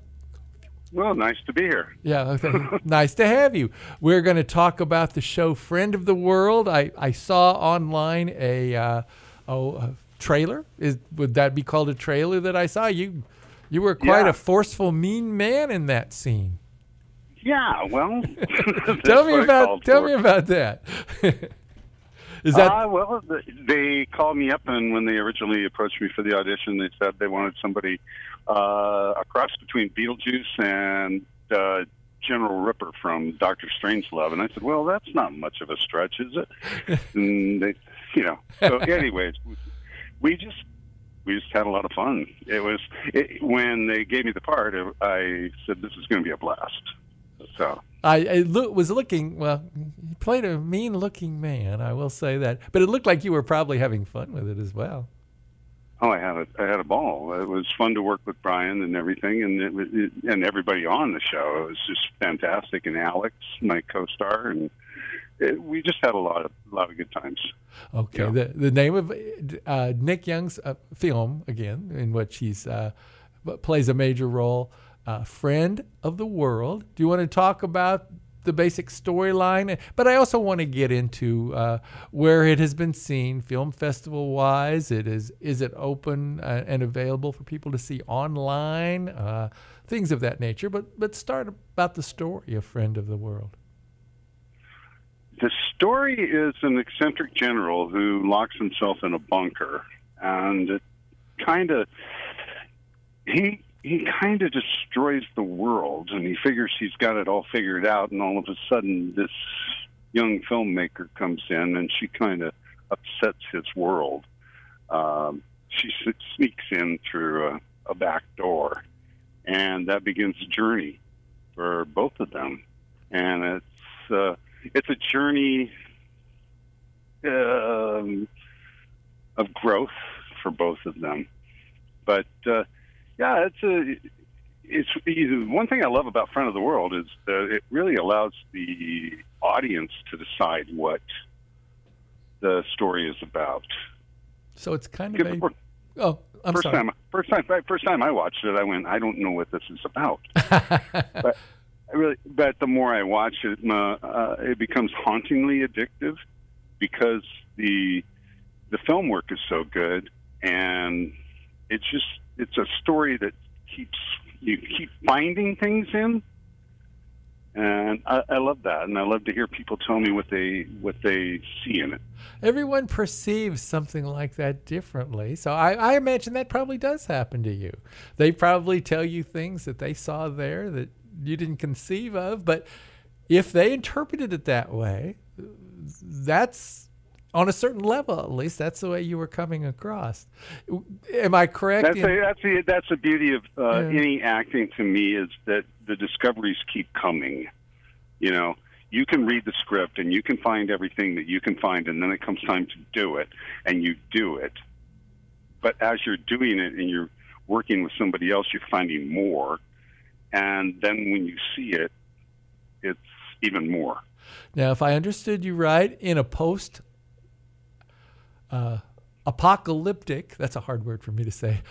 Well, nice to be here. Yeah, okay. nice to have you. We're going to talk about the show Friend of the World. I, I saw online a uh, oh a trailer. Is would that be called a trailer that I saw? You you were quite Yeah. a forceful, mean man in that scene. Yeah, well, tell me about tell for. me about that. Is that Uh, well, th- they called me up, and when they originally approached me for the audition, they said they wanted somebody uh, a cross between Beetlejuice and uh, General Ripper from Doctor Strangelove, and I said, "Well, that's not much of a stretch, is it?" and they, you know. So, anyways, we just we just had a lot of fun. It was it, when they gave me the part, I said, "This is going to be a blast." So. I, I loo- was looking well. You played a mean-looking man, I will say that. But it looked like you were probably having fun with it as well. Oh, I had a I had a ball. It was fun to work with Brian and everything, and it, was- it, and everybody on the show. It was just fantastic, and Alex, my co-star, and it, we just had a lot of a lot of good times. Okay. The the name of uh, Nick Young's uh, film again, in which he's uh, plays a major role, uh, friend of the world. Do you want to talk about the basic storyline? But I also want to get into uh, where it has been seen, film festival wise. It is is it open uh, and available for people to see online? Uh, things of that nature. But but start about the story of Friend of the World. The story is an eccentric general who locks himself in a bunker, and it kind of he he kind of destroys the world, and he figures he's got it all figured out, and all of a sudden this young filmmaker comes in, and she kind of upsets his world. Um, she sneaks in through a, a back door, and that begins a journey for both of them, and it's. Uh, it's a journey um, of growth for both of them. But uh, yeah, it's a it's one thing I love about Friend of the World is that it really allows the audience to decide what the story is about. So it's kind of a. Oh, I'm first sorry. time, first time, first time I watched it, I went, I don't know what this is about. but I really, but the more I watch it, uh, it becomes hauntingly addictive because the the film work is so good, and it's just it's a story that keeps you keep finding things in, and I, I love that, and I love to hear people tell me what they what they see in it. Everyone perceives something like that differently. So I, I imagine that probably does happen to you. They probably tell you things that they saw there that you didn't conceive of, but if they interpreted it that way, that's on a certain level at least that's the way you were coming across. Am i correct that's, a, that's the that's the beauty of uh, yeah. any acting to me is that the discoveries keep coming. You know you can read the script and you can find everything that you can find and then it comes time to do it and you do it. But as you're doing it and you're working with somebody else you're finding more. And then when you see it it's even more. Now if i understood you right in a post uh, apocalyptic. That's a hard word for me to say.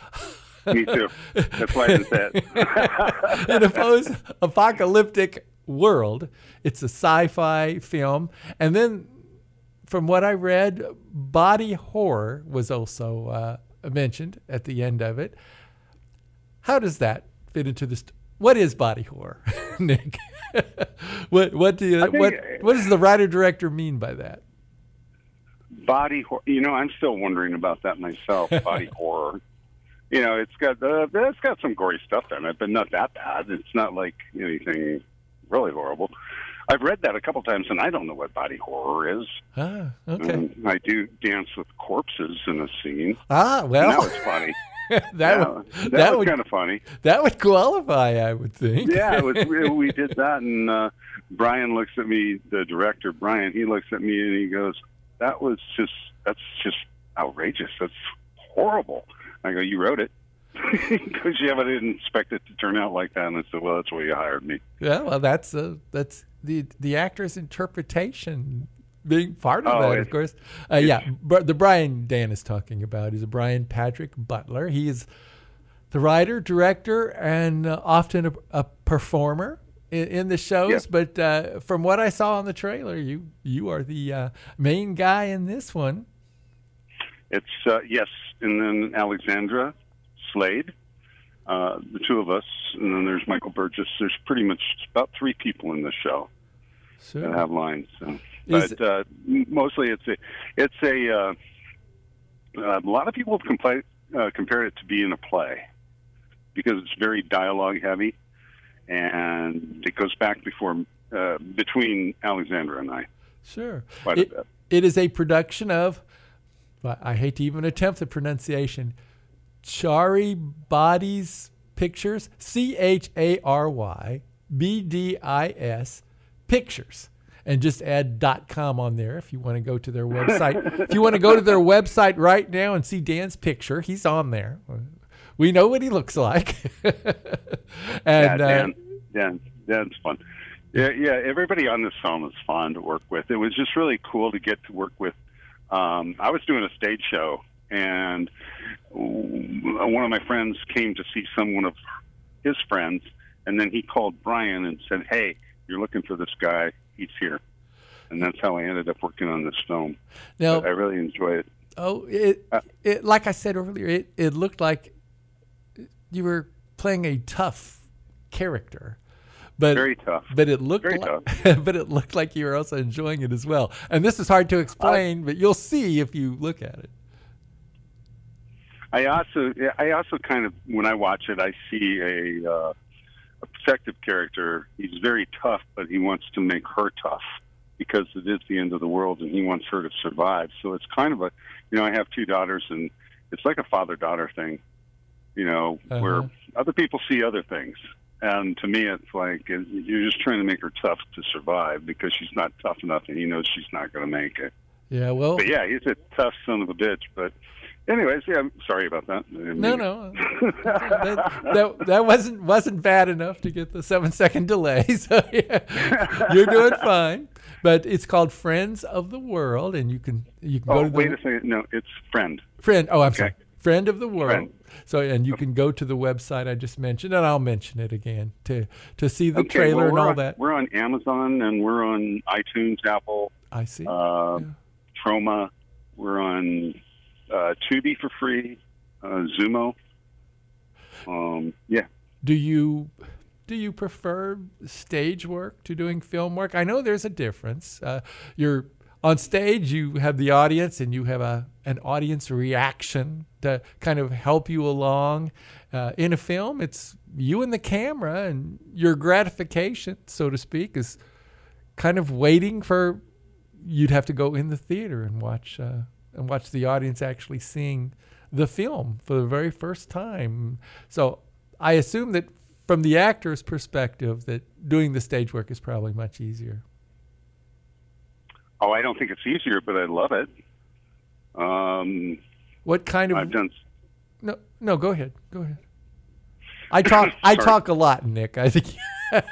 me too. That's why I said. In a post-apocalyptic world, it's a sci-fi film, and then, from what I read, body horror was also uh, mentioned at the end of it. How does that fit into this? What is body horror, Nick? what what do you, what what does the writer director mean by that? Body horror. You know, I'm still wondering about that myself. Body horror. You know, it's got uh, it's got some gory stuff in it, but not that bad. It's not like anything really horrible. I've read that a couple times, and I don't know what body horror is. Ah, okay. Um, I do dance with corpses in a scene. Ah, well, that was funny. that yeah, would, that, that was would kind of funny. That would qualify, I would think. yeah, it was, we, we did that, and uh, Brian looks at me, the director Brian. He looks at me and he goes, "That was just that's just outrageous. That's horrible." I go, "You wrote it." Because yeah, but I didn't expect it to turn out like that, and I said, "Well, that's why you hired me." Yeah, well, that's uh, that's the the actor's interpretation being part of Oh, that, it- of course. Uh, yeah, but the Brian Dan is talking about is a Brian Patrick Butler. He is the writer, director, and uh, often a, a performer in, in the shows. Yeah. But uh, from what I saw on the trailer, you you are the uh, main guy in this one. It's uh, yes, and then Alexandra Slade, uh, the two of us, and then there's Michael Burgess. There's pretty much about three people in the show Sure. that have lines. So. But uh, mostly, it's a it's a uh, a lot of people have compla- uh, compared it to being a play because it's very dialogue heavy, and it goes back before uh, between Alexandra and I. Sure. Quite a It, bit. it is a production of, well, I hate to even attempt the pronunciation, Chari Bodies Pictures, C H A R Y B D I S Pictures. And just add dot .com on there if you want to go to their website. if you want to go to their website right now and see Dan's picture, he's on there. We know what he looks like. and yeah, uh, Dan, Dan, Dan's fun. Yeah, yeah. Everybody on this film is fun to work with. It was just really cool to get to work with. Um, I was doing a stage show, and one of my friends came to see someone of his friends, and then he called Brian and said, "Hey, you're looking for this guy. He's here." And that's how I ended up working on this film. Now- But I really enjoy it. Oh, it, it like I said earlier, it, it looked like you were playing a tough character. But Very tough. But it looked Very like, but it looked like you were also enjoying it as well. And this is hard to explain, but you'll see if you look at it. I also, I also kind of, when I watch it, I see a, uh, a protective character. He's very tough, but he wants to make her tough because it is the end of the world, and he wants her to survive. So it's kind of a, you know, I have two daughters, and it's like a father-daughter thing, you know, where Uh-huh. other people see other things. And to me, it's like you're just trying to make her tough to survive because she's not tough enough, and he knows she's not going to make it. Yeah, well, But yeah, he's a tough son of a bitch. But, anyways, yeah, I'm sorry about that. No, no, that, that that wasn't wasn't bad enough to get the seven second delay. So yeah, you're doing fine. But it's called Friends of the World, and you can you can go Oh, to the wait a second. No, it's friend. friend. Oh, I'm Okay. sorry, friend of the world. Friend. So and you can go to the website I just mentioned, and I'll mention it again to to see the Okay, trailer well, and all on- that. We're on Amazon and we're on iTunes, Apple, I see. uh, Troma. We're on uh, Tubi for free, uh, Xumo. Um, yeah. Do you do you prefer stage work to doing film work? I know there's a difference. Uh, you're on stage, you have the audience, and you have a an audience reaction to kind of help you along. Uh, in a film, it's you and the camera, and your gratification, so to speak, is kind of waiting for you'd have to go in the theater and watch uh, and watch the audience actually seeing the film for the very first time. So I assume that from the actor's perspective, that doing the stage work is probably much easier. Oh, I don't think it's easier, but I love it. Um, What kind of I've done. no no go ahead go ahead. I talk I talk a lot, Nick. I think.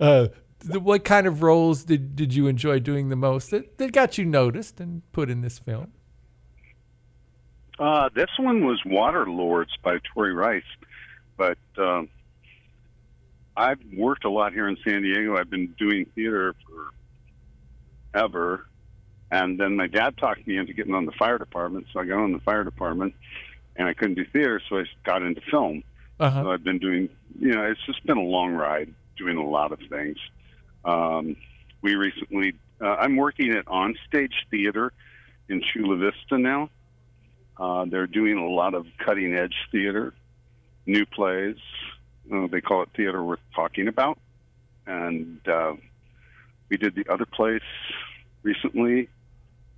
uh, the, what kind of roles did, did you enjoy doing the most that, that got you noticed and put in this film? Uh, this one was Water Lords by Tori Rice, but um, I've worked a lot here in San Diego. I've been doing theater for ever, and then my dad talked me into getting on the fire department, so I got on the fire department, and I couldn't do theater, so I got into film. Uh-huh. So I've been doing, you know, it's just been a long ride doing a lot of things. Um, we recently, uh, I'm working at Onstage Theater in Chula Vista now. Uh, they're doing a lot of cutting edge theater, new plays. Uh, they call it theater worth talking about. And uh, we did the other place recently.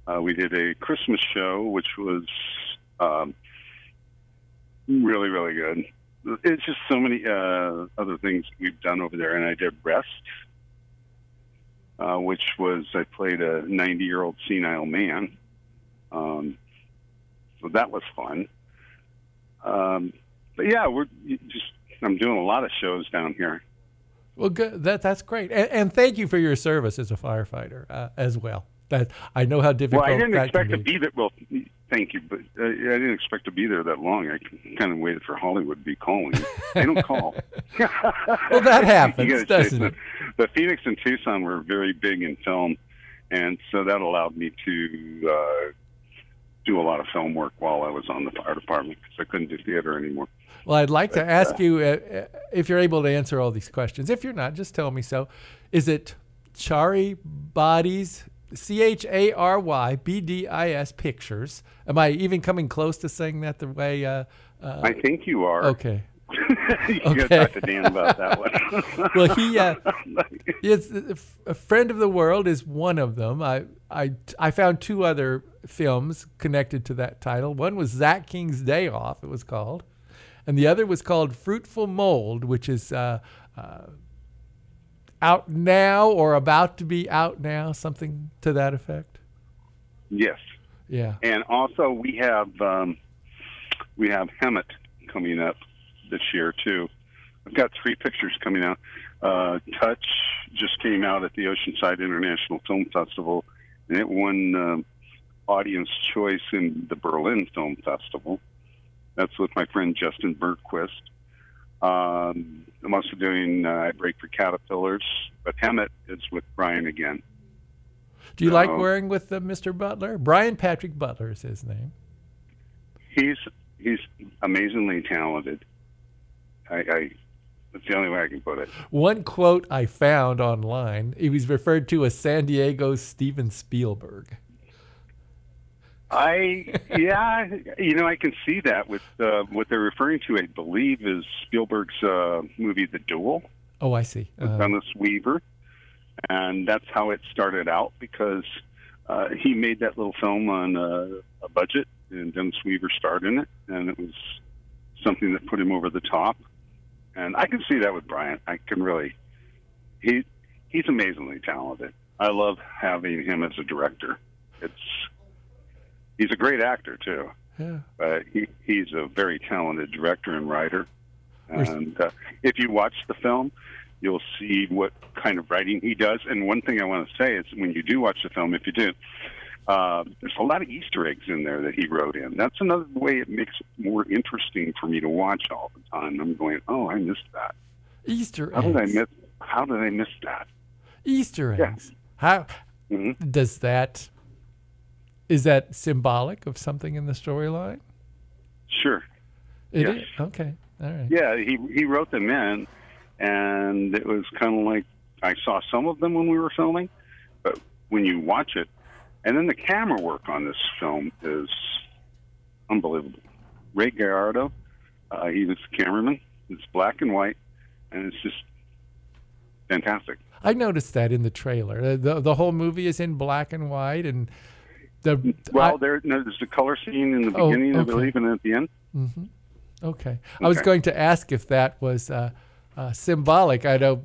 Uh, we did a Christmas show, which was um, really, really good. It's just so many uh, other things we've done over there. And I did Rest, uh, which was I played a 90 year old senile man. Um, so that was fun. Um, but yeah, we're just I'm doing a lot of shows down here. Well, good. That that's great, and, and thank you for your service as a firefighter uh, as well. That I know how difficult. Well, I didn't that expect to be. there. Well, thank you, but uh, I didn't expect to be there that long. I kind of waited for Hollywood to be calling. They don't call. Well, that happens, doesn't say, it? The, the Phoenix and Tucson were very big in film, and so that allowed me to uh, do a lot of film work while I was on the fire department because I couldn't do theater anymore. Well, I'd like to ask uh, you uh, uh, if you're able to answer all these questions. If you're not, just tell me so. Is it Chari Bodies, C H A R Y B D I S Pictures? Am I even coming close to saying that the way? Uh, uh, I think you are. Okay. you Okay. gotta talk to Dan about that one. well, he uh, is a friend of the world is one of them. I I I found two other films connected to that title. One was Zach King's Day Off. It was called, and the other was called Fruitful Mold, which is uh, uh, out now or about to be out now, something to that effect. yes. Yeah. And also, we have um, we have Hemet coming up this year too. I've got three pictures coming out. Uh, Touch just came out at the Oceanside International Film Festival, and it won um, Audience Choice in the Berlin Film Festival. That's with my friend Justin Bergquist. Um, I'm also doing uh, I Break for Caterpillars, but Hemet is with Brian again. Do you like wearing with uh, Mr. Butler? Brian Patrick Butler is his name. He's he's amazingly talented. I, I that's the only way I can put it. One quote I found online, he was referred to as San Diego's Steven Spielberg. I yeah, you know I can see that with uh, what they're referring to. I believe is Spielberg's uh, movie The Duel Oh, I see. Uh, Dennis Weaver, and that's how it started out because uh, he made that little film on uh, a budget, and Dennis Weaver starred in it, and it was something that put him over the top. And I can see that with Brian. I can really he he's amazingly talented. I love having him as a director. It's he's a great actor too. yeah. But he, he's a very talented director and writer. And uh, if you watch the film, you'll see what kind of writing he does. And one thing I want to say is when you do watch the film, if you do, Uh, there's a lot of Easter eggs in there that he wrote in. That's another way it makes it more interesting for me to watch all the time. I'm going, oh, I missed that. Easter How did I miss? How did I miss that? Easter eggs. Yeah. eggs. How Mhm. does that? Is that symbolic of something in the storyline? Sure. It Yes. is? Okay. All right. Yeah, he he wrote them in, and it was kind of like I saw some of them when we were filming, but when you watch it, and then the camera work on this film is unbelievable. Ray Gallardo, uh, he was the cameraman. It's black and white, and it's just fantastic. I noticed that in the trailer. The the whole movie is in black and white, and the Well, there no, there's a color scene in the Oh, beginning, I okay. believe, and at the end. hmm Okay. I was going to ask if that was uh, uh, symbolic. I know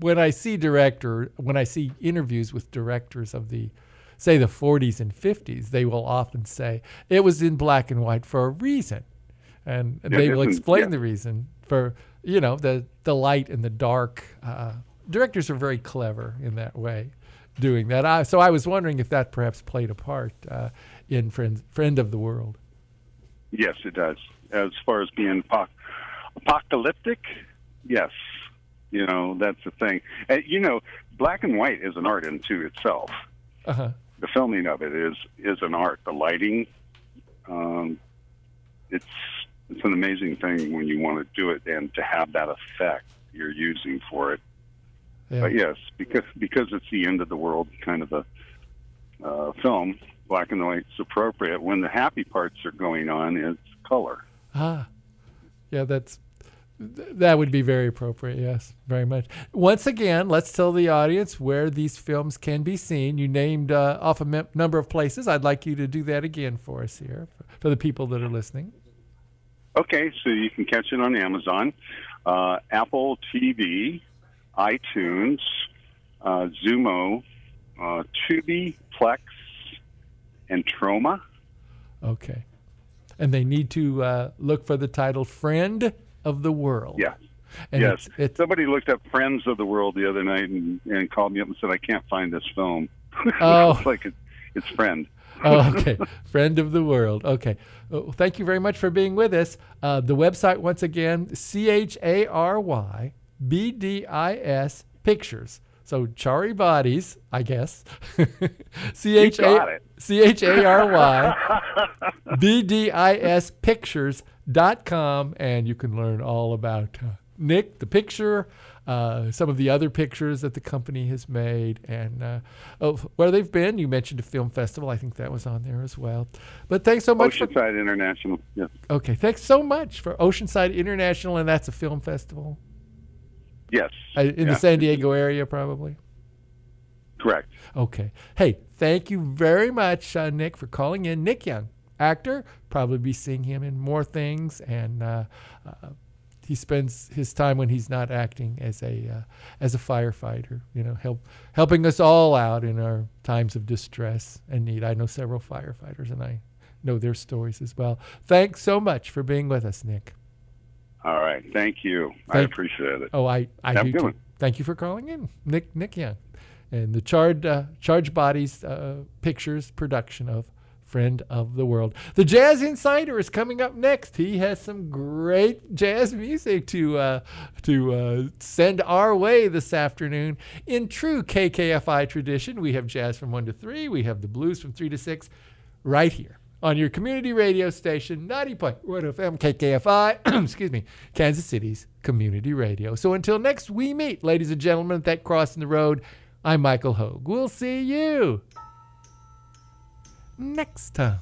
when I see director, when I see interviews with directors of the, say, the 40s and 50s, they will often say it was in black and white for a reason, and Yeah, they will explain yeah. the reason for you know the the light and the dark. Uh, directors are very clever in that way, doing that. I, so I was wondering if that perhaps played a part uh, in friend friend of the world. Yes, it does. As far as being apoc- apocalyptic, yes, you know that's the thing. And you know, black and white is an art into itself. Uh-huh. The filming of it is is an art. The lighting, um, it's it's an amazing thing when you want to do it and to have that effect you're using for it. Yeah. But yes, because because it's the end of the world kind of a uh, film, black and white. white's appropriate. When the happy parts are going on, it's color. Ah, yeah, that's that would be very appropriate. Yes, very much. Once again, let's tell the audience where these films can be seen. You named uh, off a number of places. I'd like you to do that again for us here, for, for the people that are listening. Okay, so you can catch it on Amazon, uh, Apple TV, iTunes, uh, Xumo, uh, Tubi, Plex, and Troma. Okay, and they need to uh, look for the title "Friend of the World." Yeah. And yes. it's, Somebody looked up Friends of the World the other night and, and called me up and said, I can't find this film. Oh. it's like it, it's Friend. oh, okay. Friend of the world. Okay. Well, thank you very much for being with us. Uh, the website, once again, C H A R Y B D I S Pictures. So Chari Bodies, I guess. C H A. C H A R Y B D I S Pictures.com. And you can learn all about uh, Nick, the picture, uh, some of the other pictures that the company has made, and uh, oh, where they've been. You mentioned a film festival. I think that was on there as well. But thanks so much. For, Oceanside International. Yes. okay, thanks so much for Oceanside International, and that's a film festival Yes. uh, in Yeah. the San Diego area, probably. Correct. Okay. Hey, thank you very much, uh, Nick, for calling in. Nick Young, actor, probably be seeing him in more things, and uh, uh, he spends his time when he's not acting as a uh, as a firefighter. You know, help helping us all out in our times of distress and need. I know several firefighters, and I know their stories as well. Thanks so much for being with us, Nick. All right. Thank you. I appreciate it. Oh, I, I Have do too. Thank you for calling in, Nick Nick Young, and the Charred uh, Charged Bodies uh, Pictures production of Friend of the World. The Jazz Insider is coming up next. He has some great jazz music to uh, to uh, send our way this afternoon. In true KKFI tradition, we have jazz from one to three. We have the blues from three to six, right here on your community radio station, 90.1 FM KKFI, excuse me, Kansas City's community radio. So until next we meet, ladies and gentlemen, at that crossing the road, I'm Michael Hogue. We'll see you next time.